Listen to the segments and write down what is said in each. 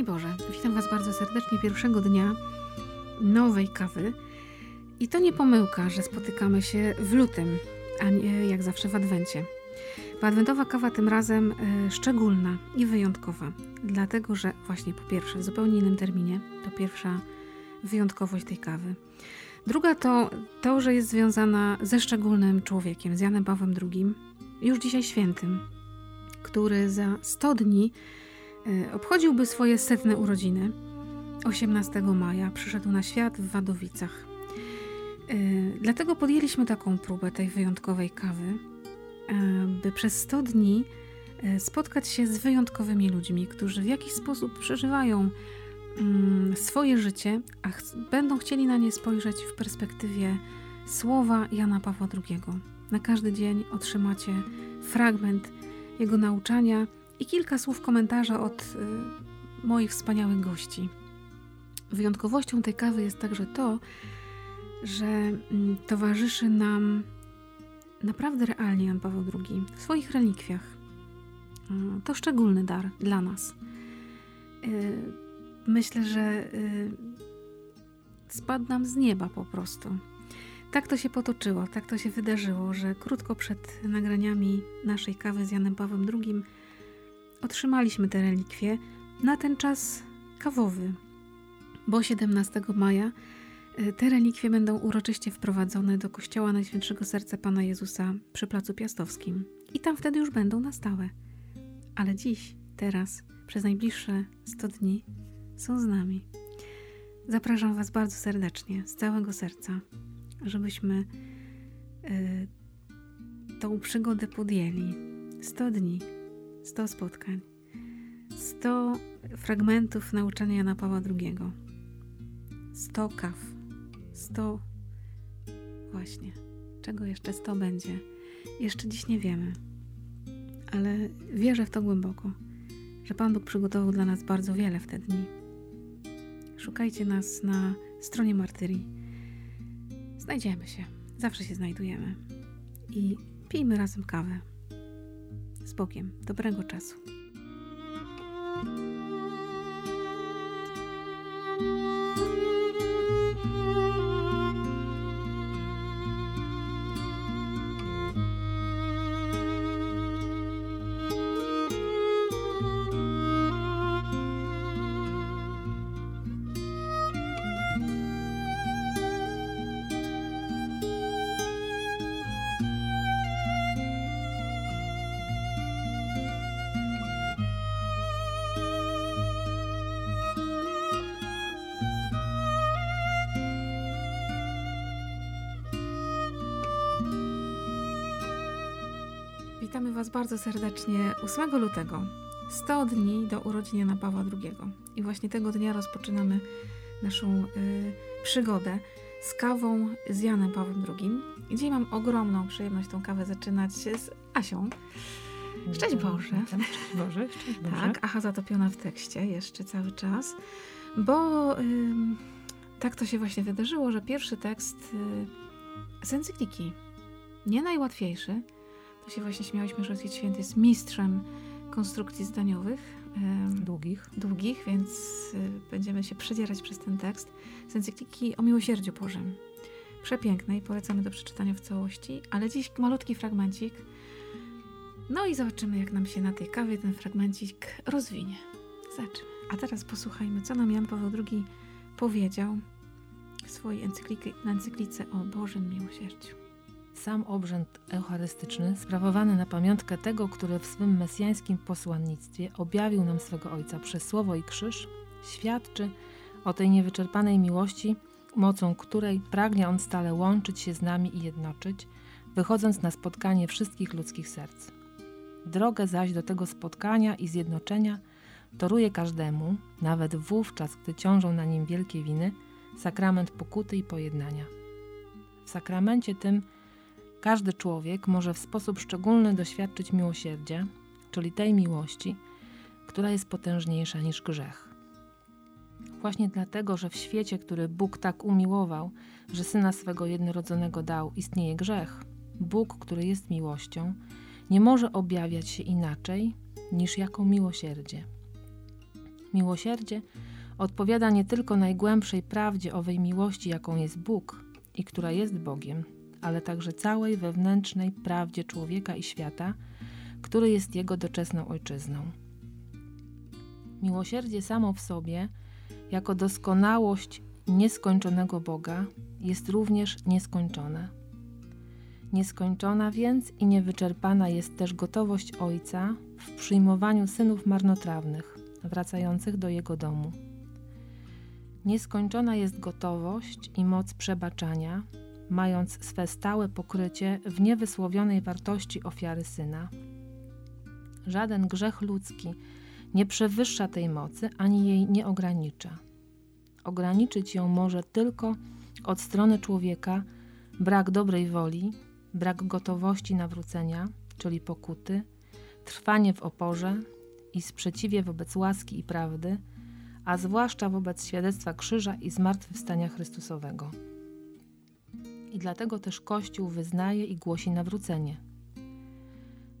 Szczęść Boże, witam Was bardzo serdecznie pierwszego dnia nowej kawy. I to nie pomyłka, że spotykamy się w lutym, a nie jak zawsze w Adwencie. Bo adwentowa kawa tym razem e, szczególna i wyjątkowa, dlatego że właśnie po pierwsze w zupełnie innym terminie, to pierwsza wyjątkowość tej kawy. Druga to to, że jest związana ze szczególnym człowiekiem, z Janem Pawłem II, już dzisiaj świętym, który za 100 dni obchodziłby swoje setne urodziny. 18 maja przyszedł na świat w Wadowicach. E, dlatego podjęliśmy taką próbę tej wyjątkowej kawy, e, by przez 100 dni spotkać się z wyjątkowymi ludźmi, którzy w jakiś sposób przeżywają mm, swoje życie, a będą chcieli na nie spojrzeć w perspektywie słowa Jana Pawła II. Na każdy dzień otrzymacie fragment jego nauczania i kilka słów komentarza od y, moich wspaniałych gości. Wyjątkowością tej kawy jest także to, że y, towarzyszy nam naprawdę realnie Jan Paweł II w swoich relikwiach. Y, to szczególny dar dla nas. Y, myślę, że y, spadł nam z nieba po prostu. Tak to się potoczyło, tak to się wydarzyło, że krótko przed nagraniami naszej kawy z Janem Pawłem II otrzymaliśmy te relikwie na ten czas kawowy, bo 17 maja y, te relikwie będą uroczyście wprowadzone do kościoła Najświętszego Serca Pana Jezusa przy Placu Piastowskim i tam wtedy już będą na stałe. Ale dziś, teraz, przez najbliższe 100 dni są z nami. Zapraszam Was bardzo serdecznie, z całego serca, żebyśmy y, tą przygodę podjęli. 100 dni 100 spotkań, 100 fragmentów nauczania Jana Pawła II, 100 kaw, 100 właśnie, czego jeszcze 100 będzie, jeszcze dziś nie wiemy, ale wierzę w to głęboko, że Pan Bóg przygotował dla nas bardzo wiele w te dni. Szukajcie nas na stronie Martyrii. Znajdziemy się, zawsze się znajdujemy. I pijmy razem kawę z Bogiem. Dobrego czasu. Witamy Was bardzo serdecznie 8 lutego, 100 dni do urodzin Jana Pawła II. I właśnie tego dnia rozpoczynamy naszą y, przygodę z kawą z Janem Pawłem II. Dzisiaj mam ogromną przyjemność tą kawę zaczynać z Asią. Szczęść Boże. Szczęść Boże, szczęść Boże. Tak, Aha zatopiona w tekście jeszcze cały czas, bo y, tak to się właśnie wydarzyło, że pierwszy tekst y, z encykliki, nie najłatwiejszy, to się właśnie śmiałyśmy, że Ojciec Święty jest mistrzem konstrukcji zdaniowych. Długich. Długich, więc y, będziemy się przedzierać przez ten tekst z encykliki o miłosierdziu Bożym. Przepięknej, polecamy do przeczytania w całości, ale dziś malutki fragmencik. No i zobaczymy, jak nam się na tej kawie ten fragmencik rozwinie. Zaczynamy. A teraz posłuchajmy, co nam Jan Paweł II powiedział w swojej encyklice o Bożym Miłosierdziu. Sam obrzęd eucharystyczny, sprawowany na pamiątkę tego, który w swym mesjańskim posłannictwie objawił nam swego Ojca przez słowo i krzyż, świadczy o tej niewyczerpanej miłości, mocą której pragnie On stale łączyć się z nami i jednoczyć, wychodząc na spotkanie wszystkich ludzkich serc. Drogę zaś do tego spotkania i zjednoczenia toruje każdemu, nawet wówczas, gdy ciążą na nim wielkie winy, sakrament pokuty i pojednania. W sakramencie tym każdy człowiek może w sposób szczególny doświadczyć miłosierdzia, czyli tej miłości, która jest potężniejsza niż grzech. Właśnie dlatego, że w świecie, który Bóg tak umiłował, że syna swego jednorodzonego dał, istnieje grzech. Bóg, który jest miłością, nie może objawiać się inaczej niż jako miłosierdzie. Miłosierdzie odpowiada nie tylko najgłębszej prawdzie owej miłości, jaką jest Bóg i która jest Bogiem, ale także całej wewnętrznej prawdzie człowieka i świata, który jest jego doczesną ojczyzną. Miłosierdzie samo w sobie, jako doskonałość nieskończonego Boga, jest również nieskończone. Nieskończona więc i niewyczerpana jest też gotowość Ojca w przyjmowaniu synów marnotrawnych, wracających do Jego domu. Nieskończona jest gotowość i moc przebaczania, mając swe stałe pokrycie w niewysłowionej wartości ofiary syna. Żaden grzech ludzki nie przewyższa tej mocy ani jej nie ogranicza. Ograniczyć ją może tylko od strony człowieka brak dobrej woli, brak gotowości nawrócenia, czyli pokuty, trwanie w oporze i sprzeciwie wobec łaski i prawdy, a zwłaszcza wobec świadectwa krzyża i zmartwychwstania Chrystusowego. I dlatego też Kościół wyznaje i głosi nawrócenie.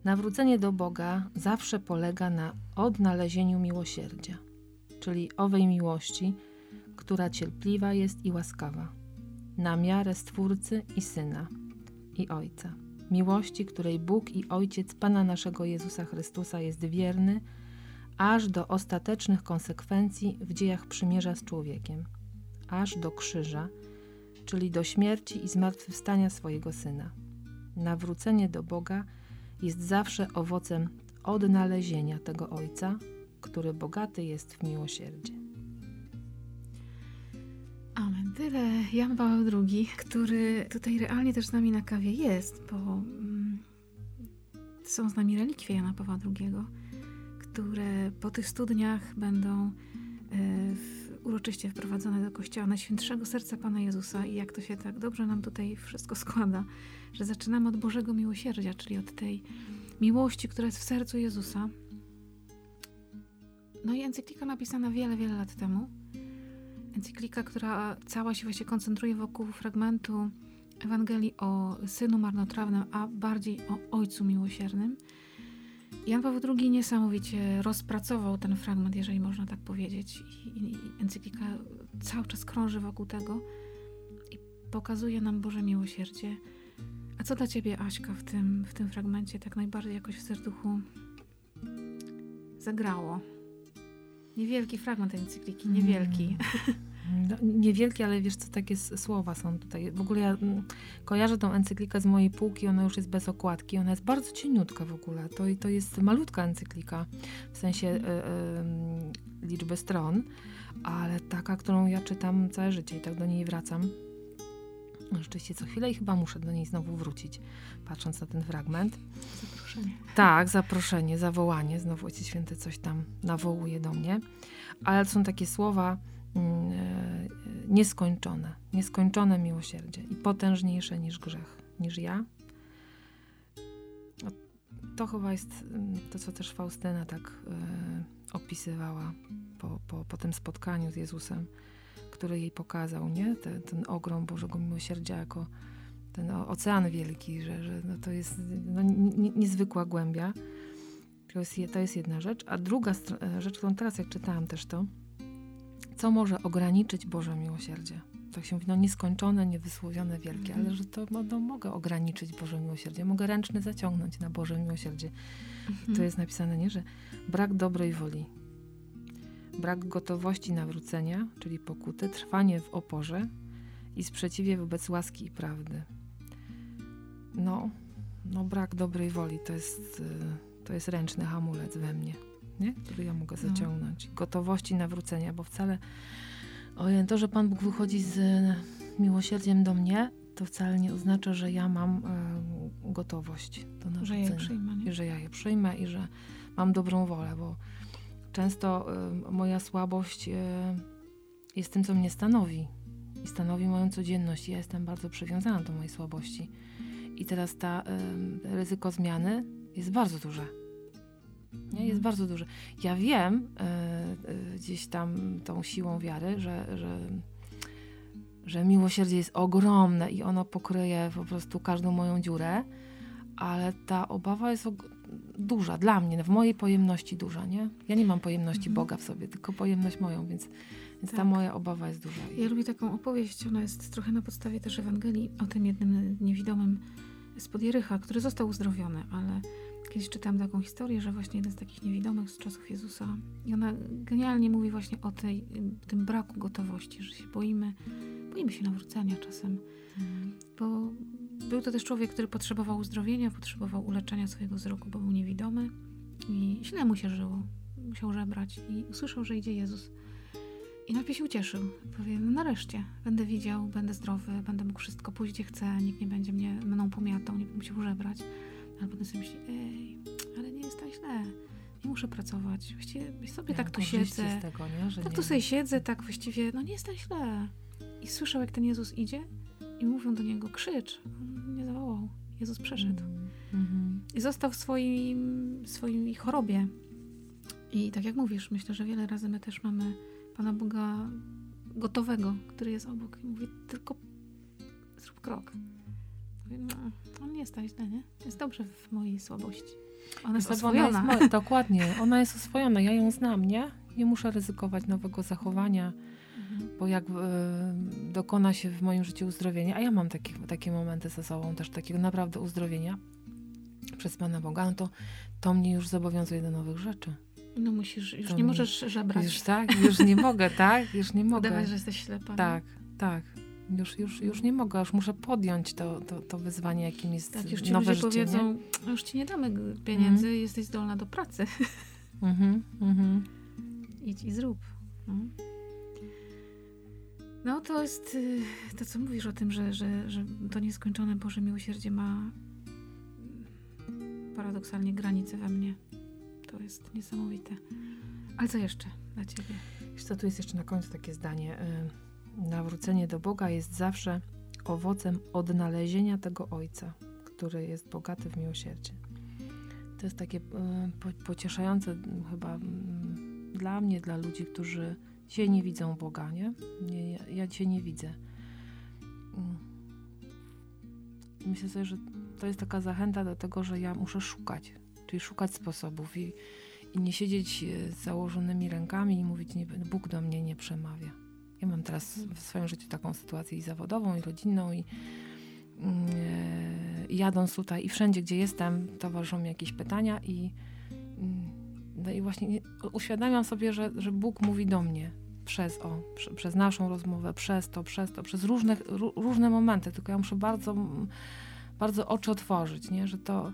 Nawrócenie do Boga zawsze polega na odnalezieniu miłosierdzia, czyli owej miłości, która cierpliwa jest i łaskawa, na miarę Stwórcy i Syna i Ojca. Miłości, której Bóg i Ojciec Pana naszego Jezusa Chrystusa jest wierny, aż do ostatecznych konsekwencji w dziejach przymierza z człowiekiem, aż do krzyża, czyli do śmierci i zmartwychwstania swojego Syna. Nawrócenie do Boga jest zawsze owocem odnalezienia tego Ojca, który bogaty jest w miłosierdzie. Amen. Tyle Jan Paweł II, który tutaj realnie też z nami na kawie jest, bo mm, są z nami relikwie Jana Pawła II, które po tych studniach będą y, w, uroczyście wprowadzone do kościoła Najświętszego Serca Pana Jezusa i jak to się tak dobrze nam tutaj wszystko składa, że zaczynamy od Bożego Miłosierdzia, czyli od tej miłości, która jest w sercu Jezusa. No i encyklika napisana wiele, wiele lat temu, encyklika, która cała się właśnie koncentruje wokół fragmentu Ewangelii o Synu Marnotrawnym, a bardziej o Ojcu Miłosiernym. Jan Paweł II niesamowicie rozpracował ten fragment, jeżeli można tak powiedzieć. I, i encyklika cały czas krąży wokół tego i pokazuje nam Boże Miłosierdzie. A co dla Ciebie, Aśka, w tym, w tym fragmencie tak najbardziej jakoś w serduchu zagrało? Niewielki fragment encykliki, niewielki. Mm. No, niewielki, ale wiesz co, takie słowa są tutaj. W ogóle ja kojarzę tą encyklikę z mojej półki, ona już jest bez okładki, ona jest bardzo cieniutka w ogóle. To, to jest malutka encyklika, w sensie y, y, liczby stron, ale taka, którą ja czytam całe życie i tak do niej wracam. Rzeczywiście co chwilę i chyba muszę do niej znowu wrócić, patrząc na ten fragment. Zaproszenie. Tak, zaproszenie, zawołanie. Znowu Ojciec Święty coś tam nawołuje do mnie. Ale to są takie słowa nieskończone, nieskończone miłosierdzie i potężniejsze niż grzech, niż ja. No, to chyba jest mm, to, co też Faustyna tak e, opisywała po, po, po tym spotkaniu z Jezusem który jej pokazał, nie? Ten, ten ogrom Bożego Miłosierdzia jako ten ocean wielki, że, że no to jest no, niezwykła głębia. To jest, to jest jedna rzecz. A druga rzecz, którą teraz jak czytałam też to, co może ograniczyć Boże Miłosierdzie? Tak się mówi, no nieskończone, niewysłowione, wielkie, ale że to no, no, mogę ograniczyć Boże Miłosierdzie, mogę ręczny zaciągnąć na Boże Miłosierdzie. To mhm. jest napisane, nie, że brak dobrej woli, brak gotowości nawrócenia, czyli pokuty, trwanie w oporze i sprzeciwie wobec łaski i prawdy. No, no brak dobrej woli to jest, y, to jest ręczny hamulec we mnie, nie? który ja mogę no. zaciągnąć. No. Gotowości nawrócenia, bo wcale ojej, to, że Pan Bóg wychodzi z miłosierdziem do mnie, to wcale nie oznacza, że ja mam y, gotowość do nawrócenia. Że je przyjmę. Nie? I że ja je przyjmę i że mam dobrą wolę, bo często y, moja słabość y, jest tym, co mnie stanowi i stanowi moją codzienność. Ja jestem bardzo przywiązana do mojej słabości. I teraz ta ryzyko zmiany jest bardzo duże. Nie? Jest bardzo duże. Ja wiem y, y, gdzieś tam tą siłą wiary, że, że, że miłosierdzie jest ogromne i ono pokryje po prostu każdą moją dziurę, ale ta obawa jest duża dla mnie, w mojej pojemności duża, nie? Ja nie mam pojemności mhm. Boga w sobie, tylko pojemność moją, więc, więc tak. ta moja obawa jest duża. Ja lubię taką opowieść, ona jest trochę na podstawie też Ewangelii o tym jednym niewidomym spod Jerycha, który został uzdrowiony, ale kiedyś czytałam taką historię, że właśnie jeden z takich niewidomych z czasów Jezusa i ona genialnie mówi właśnie o tej, tym braku gotowości, że się boimy, boimy się nawrócenia czasem, mm. bo był to też człowiek, który potrzebował uzdrowienia, potrzebował uleczenia swojego wzroku, bo był niewidomy i źle mu się żyło. Musiał żebrać i usłyszał, że idzie Jezus. I najpierw się ucieszył. Powie, no nareszcie, będę widział, będę zdrowy, będę mógł wszystko pójść gdzie chcę, nikt nie będzie mnie mną pomiatał, nie będę musiał żebrać. Ale potem sobie myśli, ej, ale nie jest tak źle. Nie muszę pracować. Właściwie sobie tak tu siedzę. Tego, tak tu sobie siedzę, tak właściwie, no nie jest tak źle. I słyszał, jak ten Jezus idzie i mówią do niego, krzycz. On nie zawołał. Jezus przeszedł. Mm -hmm. I został w swoim, swojej chorobie. I tak jak mówisz, myślę, że wiele razy my też mamy Pana Boga gotowego, który jest obok. I mówi, tylko zrób krok. No, on nie jest tak źle, nie? Jest dobrze w mojej słabości. Ona jest oswojona. Ona jest, dokładnie, ona jest oswojona. Ja ją znam, nie? Nie muszę ryzykować nowego zachowania, mhm. bo jak y, dokona się w moim życiu uzdrowienia, a ja mam takie, takie momenty ze sobą też takiego naprawdę uzdrowienia przez Pana Boga, no to, to mnie już zobowiązuje do nowych rzeczy. No musisz, już to nie możesz żebrać. Już tak, już nie mogę, tak? Już nie mogę. Udawać, że jesteś ślepa. Tak, tak. Już, już, już nie mogę, już muszę podjąć to, to, to wyzwanie, jakim jest tak, już ci nowe życie, powiedzą, nie? już ci nie damy pieniędzy, mm. jesteś zdolna do pracy. Mm -hmm, Idź i zrób. No. no to jest y, to, co mówisz o tym, że, że, że to nieskończone Boże miłosierdzie ma paradoksalnie granice we mnie. To jest niesamowite. Ale co jeszcze dla Ciebie? Wiesz co, tu jest jeszcze na końcu takie zdanie. Y, nawrócenie do Boga jest zawsze owocem odnalezienia tego Ojca, który jest bogaty w miłosierdzie. To jest takie y, pocieszające chyba mm, dla mnie, dla ludzi, którzy dzisiaj nie widzą Boga, nie? nie ja dzisiaj nie widzę. Mm. Myślę sobie, że to jest taka zachęta do tego, że ja muszę szukać czyli szukać sposobów i, i nie siedzieć e, z założonymi rękami i mówić, nie, Bóg do mnie nie przemawia. Ja mam teraz w swoim życiu taką sytuację i zawodową, i rodzinną, i yy, jadąc tutaj i wszędzie, gdzie jestem, towarzyszą mi jakieś pytania i, yy, no i właśnie nie, uświadamiam sobie, że, że Bóg mówi do mnie przez, o, przez naszą rozmowę, przez to, przez to, przez różne, różne momenty, tylko ja muszę bardzo, bardzo oczy otworzyć, nie? że to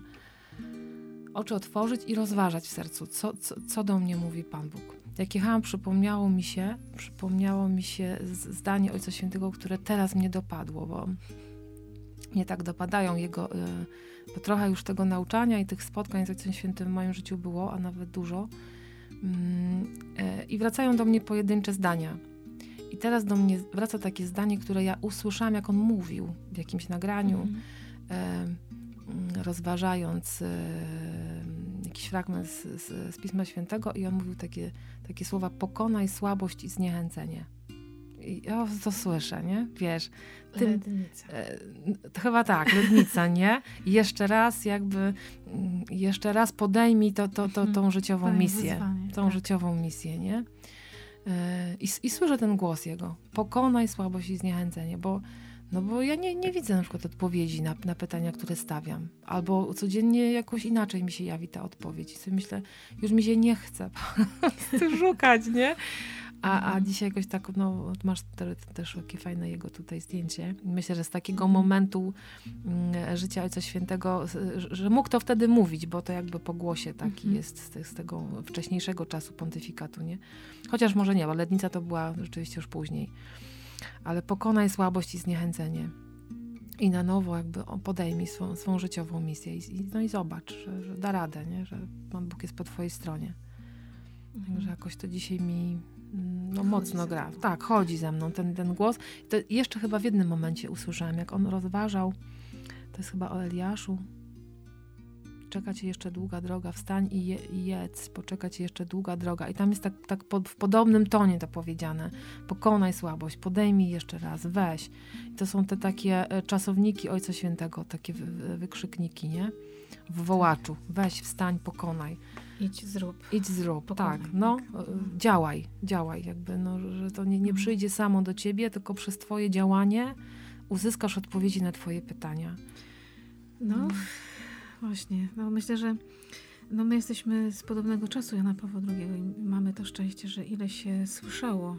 oczy otworzyć i rozważać w sercu, co, co, co do mnie mówi Pan Bóg. Jak jechałam, przypomniało mi się, przypomniało mi się zdanie Ojca Świętego, które teraz mnie dopadło, bo mnie tak dopadają jego, y, bo trochę już tego nauczania i tych spotkań z Ojcem Świętym w moim życiu było, a nawet dużo. Mm, y, I wracają do mnie pojedyncze zdania. I teraz do mnie wraca takie zdanie, które ja usłyszałam, jak on mówił w jakimś nagraniu. Mm. Y, rozważając jakiś fragment z, z, z, Pisma Świętego i on mówił takie, takie słowa pokonaj słabość i zniechęcenie. I ja to słyszę, nie? Wiesz. Tym, lednica. E, chyba tak, lednica, nie? I jeszcze raz jakby, mm, jeszcze raz podejmij to, to, to, tą mhm. życiową misję. Wyzwanie, tą tak. życiową misję, nie? E, I, I słyszę ten głos jego. Pokonaj słabość i zniechęcenie, bo No bo ja nie, nie widzę na przykład odpowiedzi na, na pytania, które stawiam. Albo codziennie jakoś inaczej mi się jawi ta odpowiedź. I sobie myślę, już mi się nie chce szukać, nie? A, a dzisiaj jakoś tak, no masz te, też takie fajne jego tutaj zdjęcie. Myślę, że z takiego mhm. momentu mm, życia Ojca Świętego, że mógł to wtedy mówić, bo to jakby po głosie taki mhm. jest z, z, tego wcześniejszego czasu pontyfikatu, nie? Chociaż może nie, bo Lednica to była rzeczywiście już później. Ale pokonaj słabość i zniechęcenie. I na nowo jakby podejmij swą, swą życiową misję i, no i zobacz, że, że da radę, nie? że Pan Bóg jest po twojej stronie. Mhm. Także jakoś to dzisiaj mi mm, no, mocno gra. Tak, chodzi ze mną ten, ten głos. To jeszcze chyba w jednym momencie usłyszałam, jak on rozważał, to jest chyba o Eliaszu, czeka cię jeszcze długa droga, wstań i, je, i jedz, poczeka cię jeszcze długa droga. I tam jest tak, tak pod, w podobnym tonie to powiedziane. Pokonaj słabość, podejmij jeszcze raz, weź. I to są te takie e, czasowniki Ojca Świętego, takie wy, wykrzykniki, nie? W wołaczu. Weź, wstań, pokonaj. Idź, zrób. Idź, zrób, pokonaj. tak. No, tak. działaj, działaj jakby, no, że to nie, nie mhm. przyjdzie samo do ciebie, tylko przez twoje działanie uzyskasz odpowiedzi na twoje pytania. No, mm. Właśnie, no myślę, że no my jesteśmy z podobnego czasu Jana Pawła II i mamy to szczęście, że ile się słyszało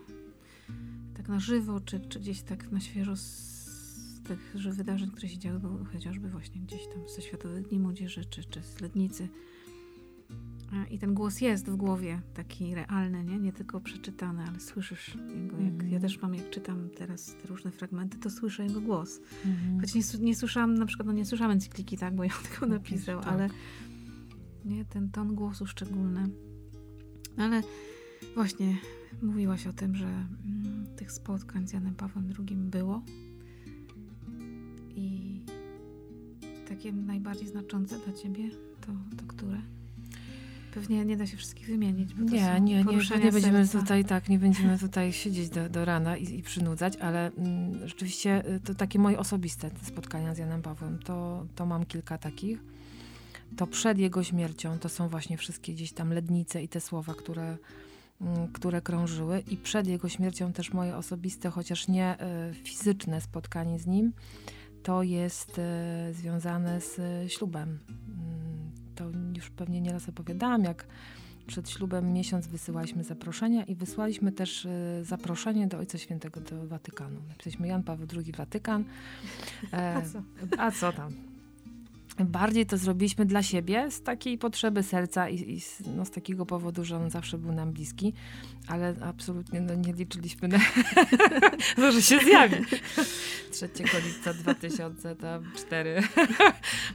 tak na żywo, czy, czy gdzieś tak na świeżo z tych wydarzeń, które się działy, chociażby właśnie gdzieś tam ze Światowych Dni Młodzieży, czy, czy z Lednicy. I ten głos jest w głowie, taki realny, nie, nie tylko przeczytany, ale słyszysz jego. Mm. Ja też mam, jak czytam teraz te różne fragmenty, to słyszę jego głos. Mm. Choć nie, nie słyszałam, na przykład, no nie słyszałam encykliki, tak, bo ja tylko napisał, tak. ale nie, ten ton głosu szczególny. No ale właśnie mówiłaś o tym, że mm, tych spotkań z Janem Pawłem II było i takie najbardziej znaczące dla ciebie to, to które? Pewnie nie da się wszystkich wymienić. nie, nie, nie, nie będziemy serca. tutaj tak, nie będziemy tutaj siedzieć do, do rana i, i przynudzać, ale mm, rzeczywiście y, to takie moje osobiste spotkania z Janem Pawłem, to, to mam kilka takich. To przed jego śmiercią to są właśnie wszystkie gdzieś tam lednice i te słowa, które, mm, które krążyły. I przed jego śmiercią też moje osobiste, chociaż nie y, fizyczne spotkanie z nim, to jest y, związane z ślubem to już pewnie nieraz opowiadałam, jak przed ślubem miesiąc wysyłaliśmy zaproszenia i wysłaliśmy też y, zaproszenie do Ojca Świętego do Watykanu. Napisaliśmy Jan Paweł II Watykan. E, a co? A co tam? Bardziej to zrobiliśmy dla siebie, z takiej potrzeby serca i, i z, no, z takiego powodu, że on zawsze był nam bliski, ale absolutnie no, nie liczyliśmy na to, że się zjawi. 3 lipca 2004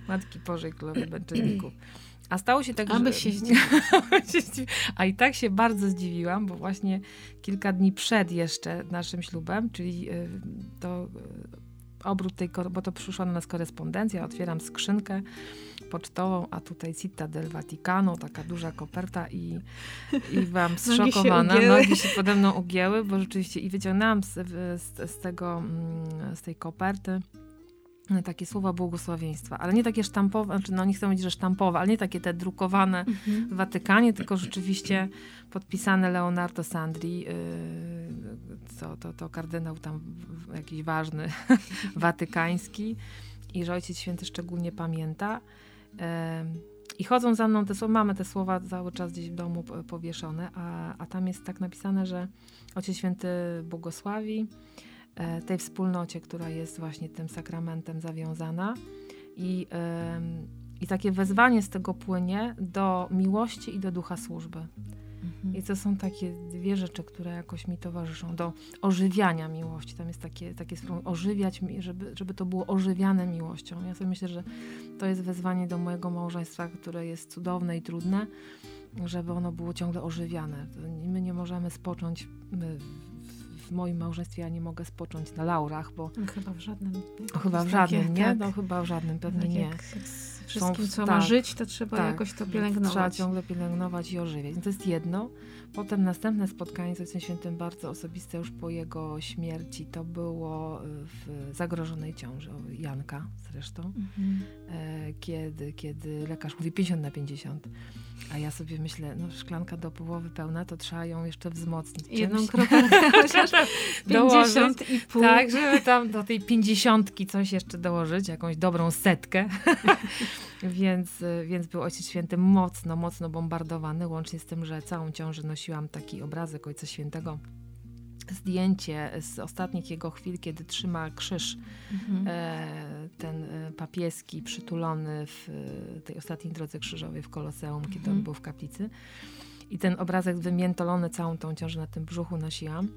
Matki Bożej Królowej Męczenników. A stało się tak, Aby że... się A i tak się bardzo zdziwiłam, bo właśnie kilka dni przed jeszcze naszym ślubem, czyli y, to obrót tej, bo to przyszła na nas korespondencja, otwieram skrzynkę pocztową, a tutaj Città del Vaticano, taka duża koperta i, i byłam zszokowana. Nogi się, Nogi się pode mną ugięły, bo rzeczywiście i wyciągnęłam z, z, z tego, mm, z tej koperty takie słowa błogosławieństwa, ale nie takie sztampowe, znaczy no nie chcę mówić, że sztampowe, ale nie takie te drukowane mhm. w Watykanie, tylko rzeczywiście podpisane Leonardo Sandri, yy, co to, to kardynał tam jakiś ważny, watykański i że Ojciec Święty szczególnie pamięta. Yy, I chodzą za mną te słowa, mamy te słowa cały czas gdzieś w domu powieszone, a, a tam jest tak napisane, że Ojciec Święty błogosławi, tej wspólnocie, która jest właśnie tym sakramentem zawiązana. I, i takie wezwanie z tego płynie do miłości i do ducha służby. Mhm. I to są takie dwie rzeczy, które jakoś mi towarzyszą, do ożywiania miłości. Tam jest takie, takie ożywiać, żeby, żeby to było ożywiane miłością. Ja sobie myślę, że to jest wezwanie do mojego małżeństwa, które jest cudowne i trudne, żeby ono było ciągle ożywiane. My nie możemy spocząć w moim małżeństwie ja nie mogę spocząć na laurach, bo... No chyba w żadnym. Chyba w żadnym, takie, nie? Tak. No chyba w żadnym, pewnie tak nie. Jak, jak Wszystkim, co tak, ma żyć, to trzeba tak, jakoś to pielęgnować. Trzeba ciągle pielęgnować i ożywiać. To jest jedno. Potem następne spotkanie z Ojcem Świętym, bardzo osobiste już po jego śmierci, to było w zagrożonej ciąży Janka zresztą, mhm. E, kiedy, kiedy lekarz mówi 50 na 50. A ja sobie myślę, no szklanka do połowy pełna, to trzeba ją jeszcze wzmocnić. Jedną kropelkę chociaż 50 i pół. Tak, żeby tam do tej pięćdziesiątki coś jeszcze dołożyć, jakąś dobrą setkę. więc, więc był Ojciec Święty mocno, mocno bombardowany, łącznie z tym, że całą ciążę nosiłam taki obrazek Ojca Świętego zdjęcie z ostatnich jego chwil, kiedy trzyma krzyż mhm. e, ten e, papieski przytulony w e, tej ostatniej drodze krzyżowej w Koloseum, mhm. kiedy on mhm. był w kaplicy. I ten obrazek wymiętolony całą tą ciążę na tym brzuchu nosiłam.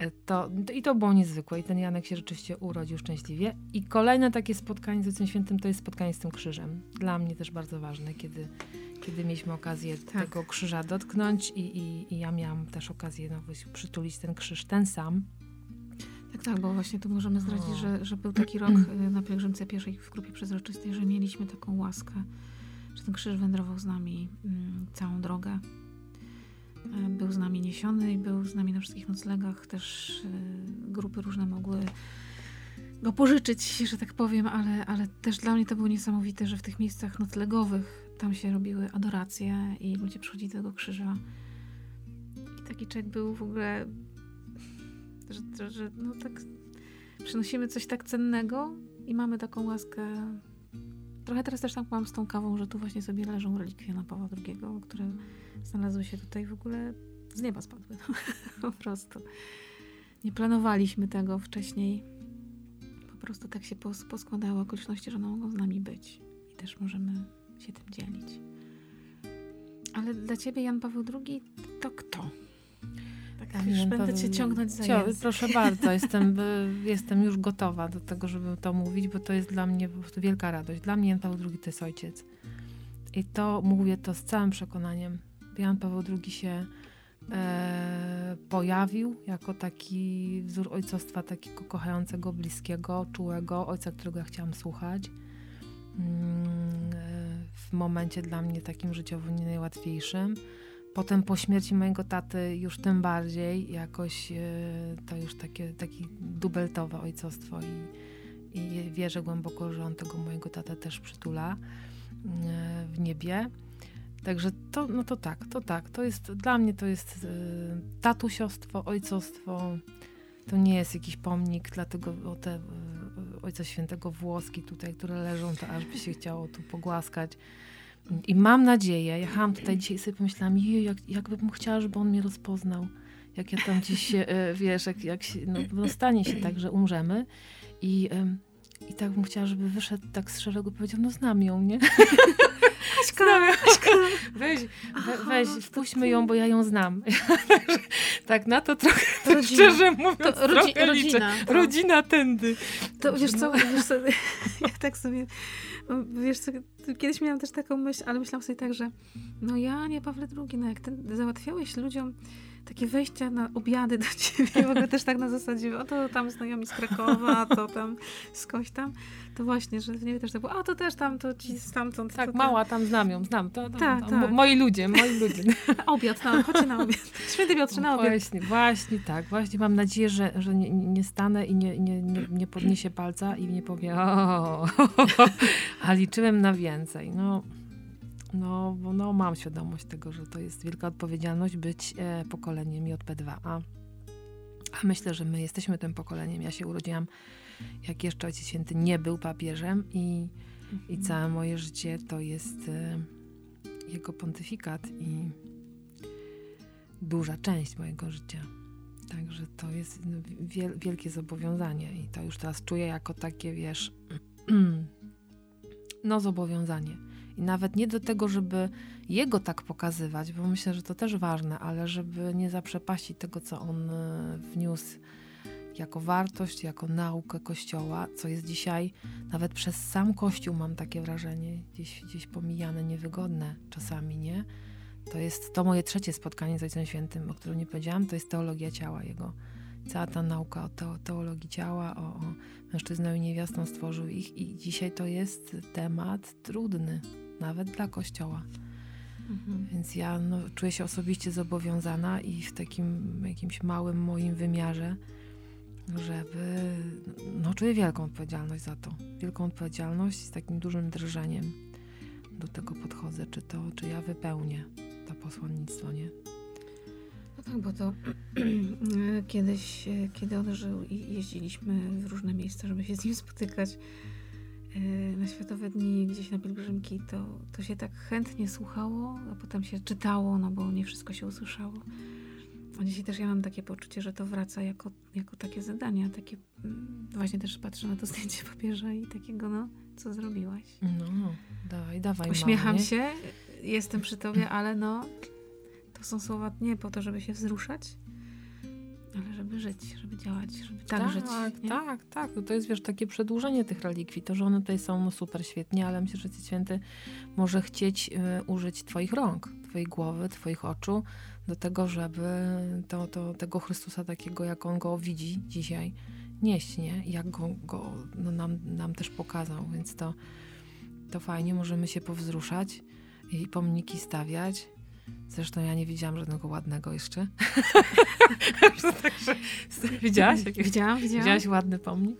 E, to, I to było niezwykłe. I ten Janek się rzeczywiście urodził szczęśliwie. I kolejne takie spotkanie z Ojcem Świętym to jest spotkanie z tym krzyżem. Dla mnie też bardzo ważne, kiedy kiedy mieliśmy okazję tak. tego krzyża dotknąć i, i, i, ja miałam też okazję no, przytulić ten krzyż, ten sam. Tak, tak, bo właśnie tu możemy zdradzić, że, że był taki rok y, na pielgrzymce pierwszej w grupie przezroczystej, że mieliśmy taką łaskę, że ten krzyż wędrował z nami mm, całą drogę. E, był z nami niesiony i był z nami na wszystkich noclegach. Też y, grupy różne mogły go pożyczyć, że tak powiem, ale, ale też dla mnie to było niesamowite, że w tych miejscach noclegowych tam się robiły adoracje i ludzie przychodzili do tego krzyża. I taki czek był w ogóle, że, że, że no tak przynosimy coś tak cennego i mamy taką łaskę. Trochę teraz też tak mam z tą kawą, że tu właśnie sobie leżą relikwie na Pawła II, które znalazły się tutaj w ogóle z nieba spadły. No, po prostu. Nie planowaliśmy tego wcześniej. Po prostu tak się poskładały okoliczności, że one mogą z nami być. I też możemy się tym dzielić. Ale dla ciebie Jan Paweł II to kto? Tak, już będę Paweł... cię ciągnąć za Cio, Proszę bardzo, jestem, jestem już gotowa do tego, żeby to mówić, bo to jest dla mnie po prostu wielka radość. Dla mnie Jan Paweł II to jest ojciec. I to mówię to z całym przekonaniem. Jan Paweł II się e, pojawił jako taki wzór ojcostwa, takiego kochającego, bliskiego, czułego, ojca, którego ja chciałam słuchać. Mm, w momencie dla mnie takim życiowo nie najłatwiejszym. Potem po śmierci mojego taty już tym bardziej jakoś e, to już takie, takie dubeltowe ojcostwo i, i wierzę głęboko, że on tego mojego tatę też przytula e, w niebie. Także to, no to tak, to tak, to jest, dla mnie to jest e, tatusiostwo, ojcostwo, to nie jest jakiś pomnik, dlatego o te Ojca Świętego włoski tutaj, które leżą, to aż by się chciało tu pogłaskać. I mam nadzieję, jechałam tutaj dzisiaj i sobie pomyślałam, jak, jakbym chciała, żeby on mnie rozpoznał. Jak ja tam się, e, wiesz, jak, jak się, no, no stanie się tak, że umrzemy. I, I tak bym chciała, żeby wyszedł tak z szeregu i powiedział, no znam ją, nie? Aśka, Aśka. Weź, we, weź, wpuśćmy ją, bo ja ją znam. tak, na to trochę, rodzina. szczerze mówiąc, to rodzi, trochę rodzina, liczę. To. Rodzina tędy. To wiesz co, wiesz co, ja tak sobie, wiesz co, kiedyś miałam też taką myśl, ale myślałam sobie tak, że no ja, nie Pawle II, no jak ten, załatwiałeś ludziom takie wejścia na obiady do ciebie, w ogóle też tak na zasadzie, o to tam znajomi z Krakowa, to tam skądś tam, to właśnie, że nie też tak było, a to też tam, to ci stamtąd. Tak, to, mała tam znam ją, znam, to, to, tak, to, tak. moi ludzie, moi ludzie. obiad, no, chodźcie na obiad. Święty Piotrze, na obiad. Właśnie, właśnie tak, właśnie mam nadzieję, że, że nie, nie stanę i nie, nie, nie, nie podniesie palca i nie powie, o, a liczyłem na więcej, no. No, bo no, mam świadomość tego, że to jest wielka odpowiedzialność być e, pokoleniem JP2A. A myślę, że my jesteśmy tym pokoleniem. Ja się urodziłam, jak jeszcze Ojciec Święty nie był papieżem i, mhm. i całe moje życie to jest e, jego pontyfikat i duża część mojego życia. Także to jest no, wiel, wielkie zobowiązanie i to już teraz czuję jako takie, wiesz, no zobowiązanie i nawet nie do tego, żeby jego tak pokazywać, bo myślę, że to też ważne, ale żeby nie zaprzepaścić tego, co on e, wniósł jako wartość, jako naukę Kościoła, co jest dzisiaj nawet przez sam Kościół, mam takie wrażenie, gdzieś, gdzieś pomijane, niewygodne czasami, nie? To jest to moje trzecie spotkanie z Ojcem Świętym, o którym nie powiedziałam, to jest teologia ciała, jego, cała ta nauka o teologii ciała, o, o mężczyznę i niewiastą stworzył ich i dzisiaj to jest temat trudny, nawet dla Kościoła. Mhm. Więc ja no, czuję się osobiście zobowiązana i w takim jakimś małym moim wymiarze, żeby. No, czuję wielką odpowiedzialność za to. Wielką odpowiedzialność z takim dużym drżeniem do tego podchodzę, czy to, czy ja wypełnię to posłannictwo, nie? No tak, bo to kiedyś, kiedy on żył i jeździliśmy w różne miejsca, żeby się z nim spotykać, na Światowe Dni gdzieś na pielgrzymki, to, to się tak chętnie słuchało, a potem się czytało, no bo nie wszystko się usłyszało. A dzisiaj też ja mam takie poczucie, że to wraca jako, jako takie zadania, takie mm, właśnie też patrzę na to zdjęcie papieża i takiego, no, co zrobiłaś. No, dawaj, dawaj. Uśmiecham się, jestem przy tobie, ale no, to są słowa nie po to, żeby się wzruszać, ale żeby żyć, żeby działać, żeby tak, tak żyć. Tak, tak, tak. To jest, wiesz, takie przedłużenie tych relikwii. To, że one tutaj są no, super świetnie, ale myślę, że Ojciec Święty może chcieć y, użyć twoich rąk, twojej głowy, twoich oczu do tego, żeby to, to, tego Chrystusa takiego, jak On go widzi dzisiaj, nieść, nie? Jak go, go no, nam, nam też pokazał. Więc to, to fajnie, możemy się powzruszać i pomniki stawiać Zresztą ja nie widziałam żadnego ładnego jeszcze. Także, widziałaś? Widziałam, widziałam. Widziałaś ładny pomnik?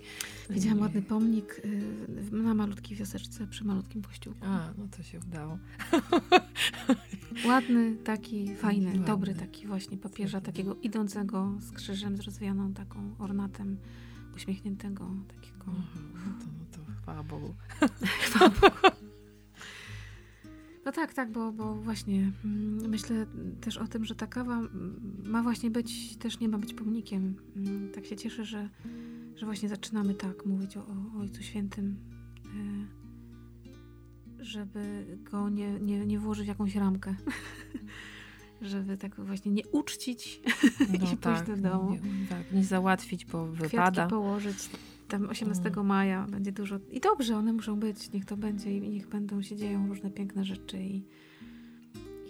Widziałam nie. ładny pomnik y, na malutkiej wioseczce przy malutkim kościółku. A, no to się udało. Ładny, taki fajny, ładny. dobry taki właśnie papieża, takiego idącego z krzyżem, z rozwijaną taką ornatem, uśmiechniętego takiego. Aha, no to, no to chwała Bogu. chwała Bogu. No tak, tak, bo, bo właśnie mm, myślę też o tym, że ta kawa ma właśnie być, też nie ma być pomnikiem. Mm, tak się cieszę, że, że właśnie zaczynamy tak mówić o, o Ojcu Świętym, e, żeby go nie, nie, nie włożyć w jakąś ramkę. żeby tak właśnie nie uczcić no i tak, pójść do domu. Nie, tak, nie załatwić, bo wypada. Kwiatki położyć, tam 18 mm. maja będzie dużo. I dobrze, one muszą być, niech to będzie i niech będą się dzieją różne piękne rzeczy i,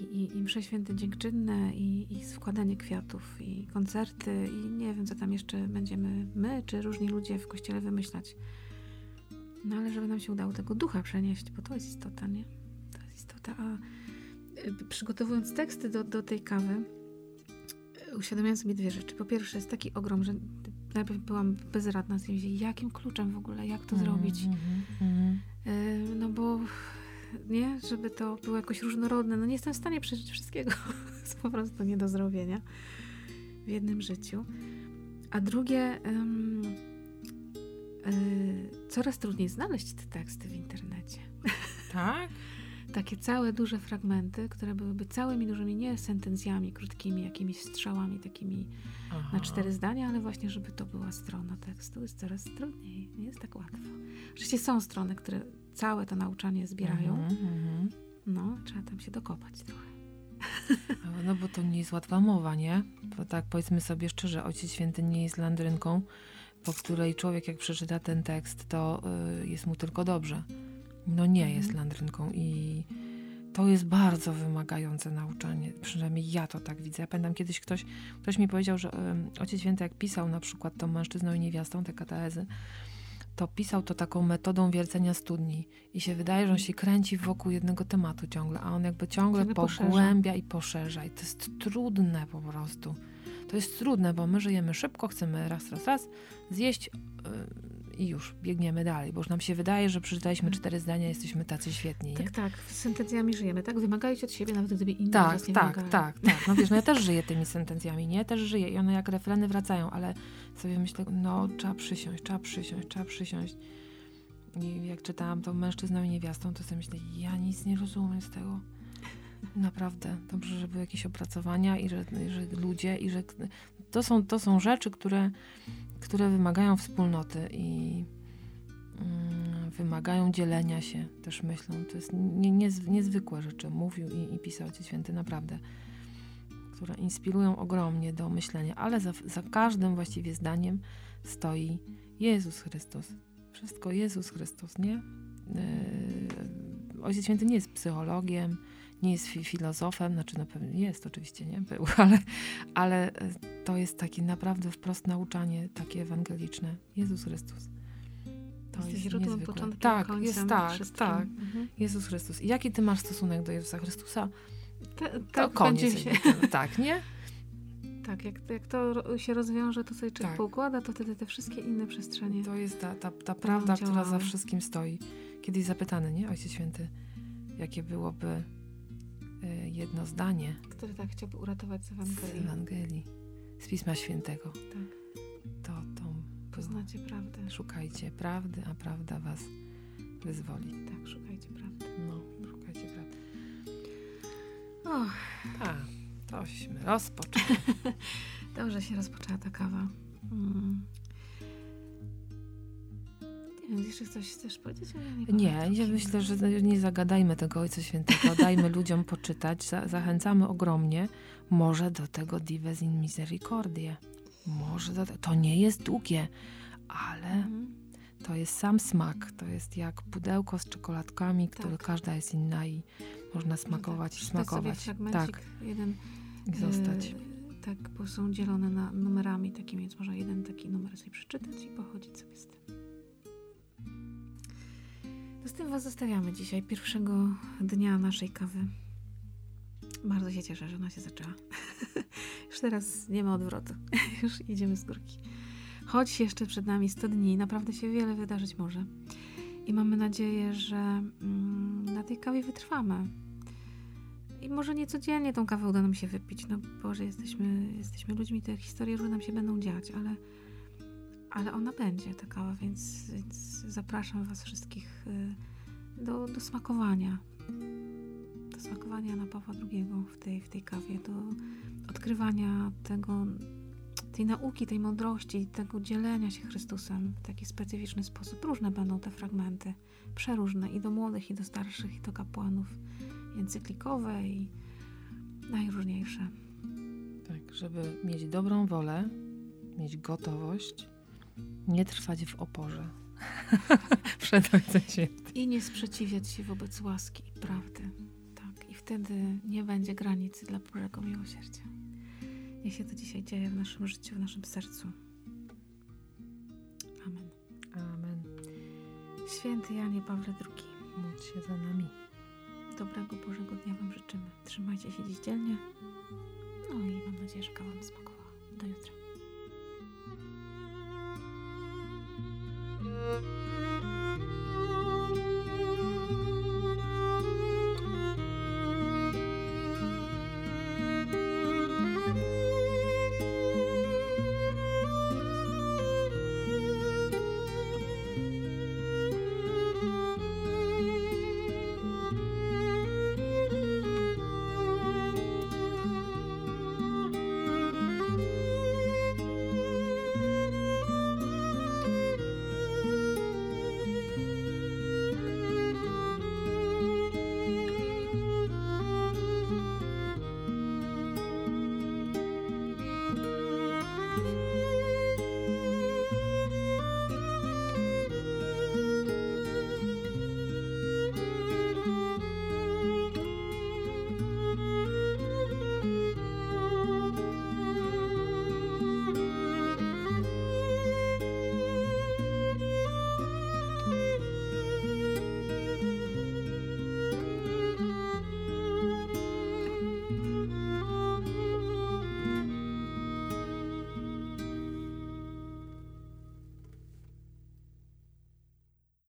i, i msze święte dziękczynne i, i składanie kwiatów i koncerty i nie wiem, co tam jeszcze będziemy my czy różni ludzie w kościele wymyślać. No ale żeby nam się udało tego ducha przenieść, bo to jest istota, nie? To jest istota. A y, przygotowując teksty do, do tej kawy, uświadomiłam sobie dwie rzeczy. Po pierwsze, jest taki ogrom, że najpierw byłam bezradna z tym, jakim kluczem w ogóle, jak to mm, zrobić. Mm, y, no bo nie, żeby to było jakoś różnorodne. No nie jestem w stanie przeżyć wszystkiego. jest po prostu nie do zrobienia w jednym życiu. A drugie, um, y, coraz trudniej znaleźć te teksty w internecie. Tak? takie całe duże fragmenty, które byłyby całymi dużymi, nie sentencjami krótkimi, jakimiś strzałami takimi Aha. na cztery zdania, ale właśnie, żeby to była strona tekstu, jest coraz trudniej, nie jest tak łatwo. Oczywiście są strony, które całe to nauczanie zbierają, mm -hmm. no, trzeba tam się dokopać trochę. No bo to nie jest łatwa mowa, nie? Bo tak powiedzmy sobie szczerze, Ojciec Święty nie jest landrynką, po której człowiek jak przeczyta ten tekst, to y, jest mu tylko dobrze no nie mhm. jest landrynką i to jest bardzo wymagające nauczanie. Przynajmniej ja to tak widzę. Ja pamiętam kiedyś ktoś, ktoś mi powiedział, że Ojciec Święty jak pisał na przykład tą mężczyzną i niewiastą, te kateezy, to pisał to taką metodą wiercenia studni i się wydaje, że on się kręci wokół jednego tematu ciągle, a on jakby ciągle, pogłębia poszerza. i poszerza i to jest trudne po prostu. To jest trudne, bo my żyjemy szybko, chcemy raz, raz, raz zjeść y, i już biegniemy dalej, bo już nam się wydaje, że przeczytaliśmy mhm. cztery zdania, jesteśmy tacy świetni. Nie? Tak, tak, sentencjami żyjemy, tak? Wymagajcie od siebie, nawet gdyby inni tak, nie tak, wymagają. Tak, tak, No wiesz, no ja też żyję tymi sentencjami, nie? Też żyję i one jak refreny wracają, ale sobie myślę, no trzeba przysiąść, trzeba przysiąść, trzeba przysiąść. I jak czytałam to mężczyzną i niewiastą, to sobie myślę, ja nic nie rozumiem z tego. Naprawdę. Dobrze, że były jakieś opracowania i że, że ludzie, i że to są, to są rzeczy, które które wymagają wspólnoty i mm, wymagają dzielenia się, też myślą. To jest nie, nie, niezwykłe rzeczy, mówił i, i pisał Ojciec Święty, naprawdę, które inspirują ogromnie do myślenia, ale za, za każdym właściwie zdaniem stoi Jezus Chrystus. Wszystko Jezus Chrystus, nie? Yy, Ojciec Święty nie jest psychologiem, nie jest filozofem, znaczy no pewnie jest oczywiście, nie? Był, ale, ale to jest takie naprawdę wprost nauczanie takie ewangeliczne. Jezus Chrystus. To Jesteś jest źródłem, niezwykłe. początkiem, Tak, jest tak, wszystkim. tak. Mhm. Jezus Chrystus. I jaki ty masz stosunek do Jezusa Chrystusa? Te, To tak, koniec. będzie się. Tak, nie? tak jak, jak to się rozwiąże, to sobie Tak. poukłada, to wtedy te wszystkie inne przestrzenie. To jest ta, ta, ta prawda, która za wszystkim stoi. Kiedyś zapytany, nie, Ojciec Święty, jakie byłoby jedno zdanie Który tak chciałby uratować z z Ewangelii. Ewangelii, z Pisma Świętego. Tak. To, było, Poznacie prawdę. szukajcie prawdy, a prawda was wyzwoli. Tak, szukajcie prawdy. No, szukajcie prawdy. O, Tak, tośmy rozpoczęli. dobrze się rozpoczęła ta kawa. Mm. Nie jeszcze coś chcesz powiedzieć? Nie, pamiętam. ja myślę, że nie zagadajmy tego Ojca Świętego. Dajmy ludziom poczytać. Za, zachęcamy ogromnie. Może do tego Dives in Misericordie. Może do te... To nie jest długie, ale Mhm. to jest sam smak. To jest jak pudełko z czekoladkami, które Tak. każda jest inna i można smakować i Przeczytać sobie smakować. fragmencik, Tak, jeden i zostać. E, tak, bo są dzielone na numerami takimi, więc można jeden taki numer sobie przeczytać i pochodzić sobie z tym. To z tym Was zostawiamy dzisiaj, pierwszego dnia naszej kawy. Bardzo się cieszę, że ona się zaczęła. Już teraz nie ma odwrotu. Już idziemy z górki. Choć jeszcze przed nami 100 dni, naprawdę się wiele wydarzyć może. I mamy nadzieję, że mm, na tej kawie wytrwamy. I może nie codziennie tą kawę uda nam się wypić, no Boże, jesteśmy, jesteśmy ludźmi, te historie różne nam się będą dziać, ale, ale ona będzie, ta kawa, więc, więc zapraszam Was wszystkich y, do, do smakowania. Do smakowania na Pawła II w tej, w tej kawie, do odkrywania tego, tej nauki, tej mądrości, tego dzielenia się Chrystusem w taki specyficzny sposób. Różne będą te fragmenty, przeróżne i do młodych, i do starszych, i do kapłanów encyklikowe i najróżniejsze. Tak, żeby mieć dobrą wolę, mieć gotowość, nie trwać w oporze. Przed Ojcem Świętym. I nie sprzeciwiać się wobec łaski i prawdy. Tak, i wtedy nie będzie granicy dla Bożego miłosierdzia. Niech się to dzisiaj dzieje w naszym życiu, w naszym sercu. Amen. Amen. Święty Janie Pawle II, Módl się za nami. dobrego Bożego dnia Wam życzymy. Trzymajcie się dziś dzielnie. No i mam nadzieję, że Wam smakowała. Do jutra. Música